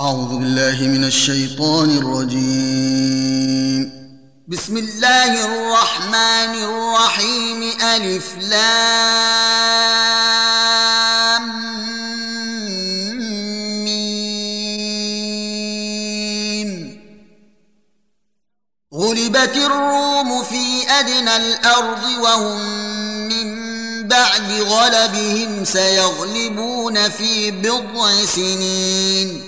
أعوذ بالله من الشيطان الرجيم. بسم الله الرحمن الرحيم. ألف لام ميم. غلبت الروم في أدنى الأرض وهم من بعد غلبهم سيغلبون في بضع سنين.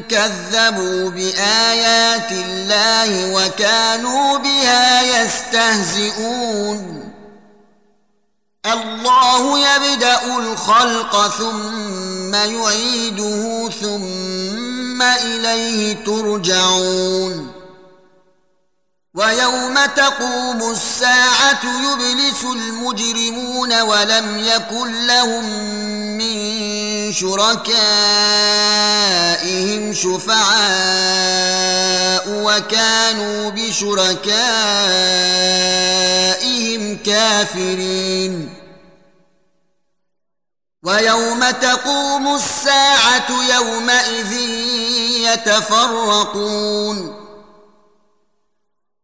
كذبوا بآيات الله وكانوا بها يستهزئون. الله يبدأ الخلق ثم يعيده ثم إليه ترجعون. ويوم تقوم الساعة يبلس المجرمون ولم يكن لهم من شركائهم شفعاء وكانوا بشركائهم كافرين. ويوم تقوم الساعة يومئذ يتفرقون.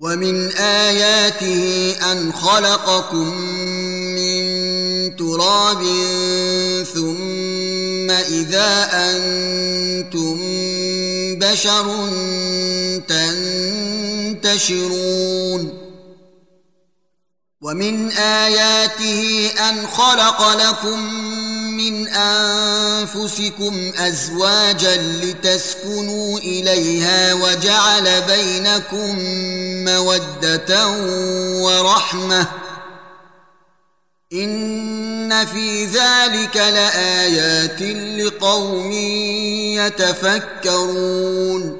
ومن اياته ان خلقكم من تراب ثم اذا أنتم بشر تنتشرون ومن اياته ان خلق لكم من أنفسكم أزواجا لتسكنوا إليها وجعل بينكم مودة ورحمة. إن في ذلك لآيات لقوم يتفكرون.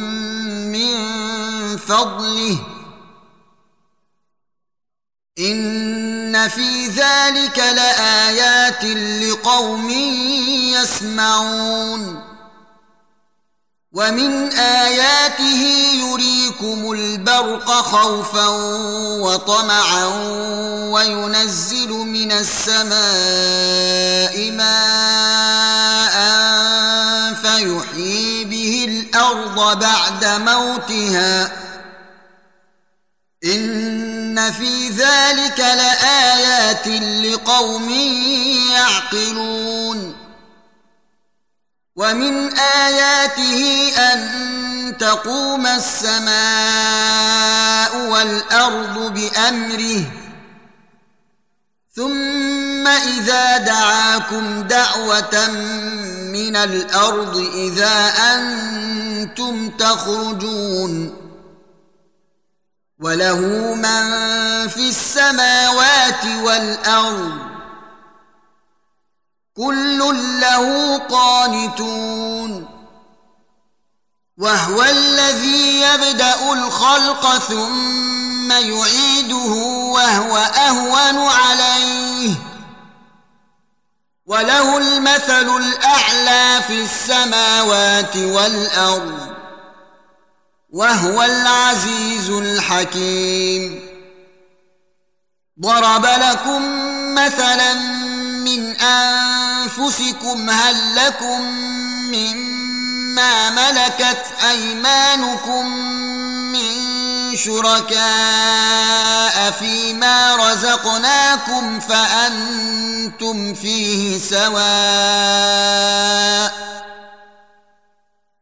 فضله. إن في ذلك لآيات لقوم يسمعون. ومن آياته يريكم البرق خوفا وطمعا وينزل من السماء ماء فيحيي به الأرض بعد موتها. ان في ذلك لايات لقوم يعقلون ومن اياته ان تقوم السماء والارض بامره ثم اذا دعاكم دعوه من الأرض اذا أنتم تخرجون وله من في السماوات والأرض. كل له قانتون. وهو الذي يبدأ الخلق ثم يعيده وهو أهون عليه. وله المثل الأعلى في السماوات والأرض. وهو العزيز الحكيم. ضرب لكم مثلا من أنفسكم هل لكم مما ملكت أيمانكم من شركاء فيما رزقناكم فأنتم فيه سواء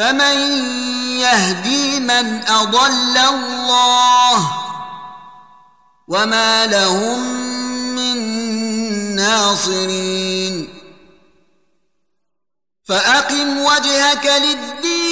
فمن يهدي من أضل الله وما لهم من ناصرين فأقم وجهك للدين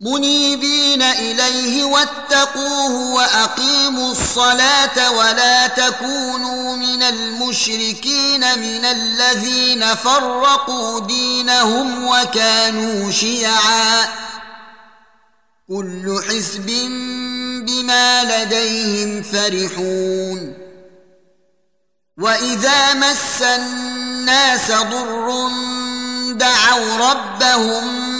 منيبين إليه واتقوه وأقيموا الصلاة ولا تكونوا من المشركين من الذين فرقوا دينهم وكانوا شيعا. كل حزب بما لديهم فرحون. وإذا مس الناس ضر دعوا ربهم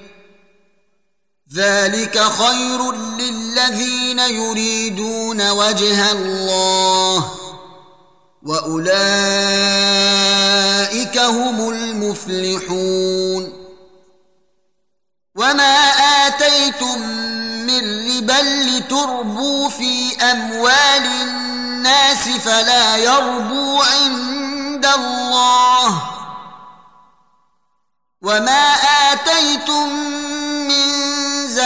ذلك خير للذين يريدون وجه الله وأولئك هم المفلحون. وما آتيتم من ربا لتربوا في أموال الناس فلا يربو عند الله. وما آتيتم من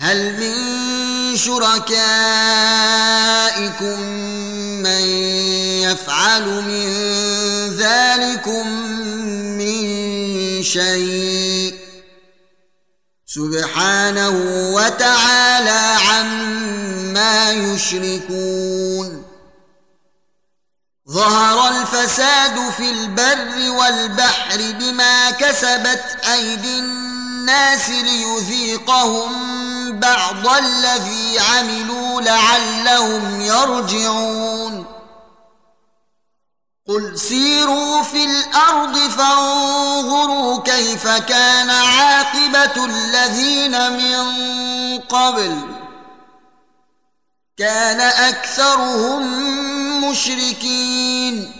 هل من شركائكم من يفعل من ذلكم من شيء؟ سبحانه وتعالى عما يشركون. ظهر الفساد في البر والبحر بما كسبت أيدي الناس ليذيقهم بعض الذي عملوا لعلهم يرجعون. قل سيروا في الأرض فانظروا كيف كان عاقبة الذين من قبل. كان أكثرهم مشركين.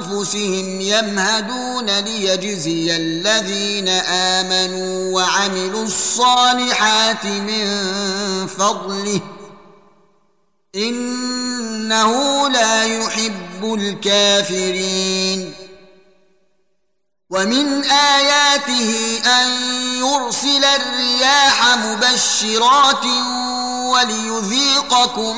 فلانفسهم يمهدون ليجزي الذين آمنوا وعملوا الصالحات من فضله. إنه لا يحب الكافرين. ومن آياته أن يرسل الرياح مبشرات وليذيقكم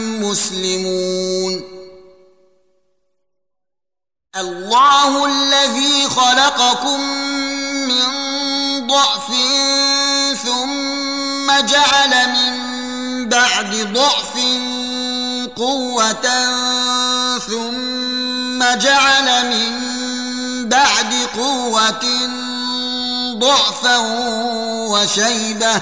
مسلمون الله الذي خلقكم من ضعف ثم جعل من بعد ضعف قوة ثم جعل من بعد قوة ضعفا وشيبة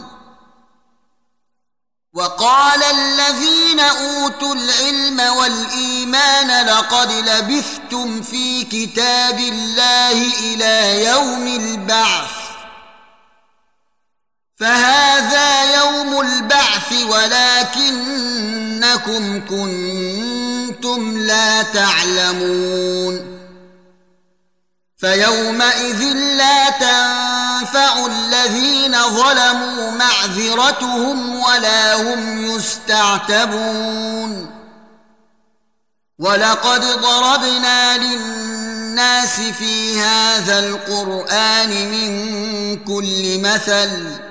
وقال الذين أوتوا العلم والإيمان لقد لبثتم في كتاب الله إلى يوم البعث. فهذا يوم البعث ولكنكم كنتم لا تعلمون. فيومئذ لا تنفع الذين ظلموا معذرتهم ولا هم يستعتبون. ولقد ضربنا للناس في هذا القرآن من كل مثل.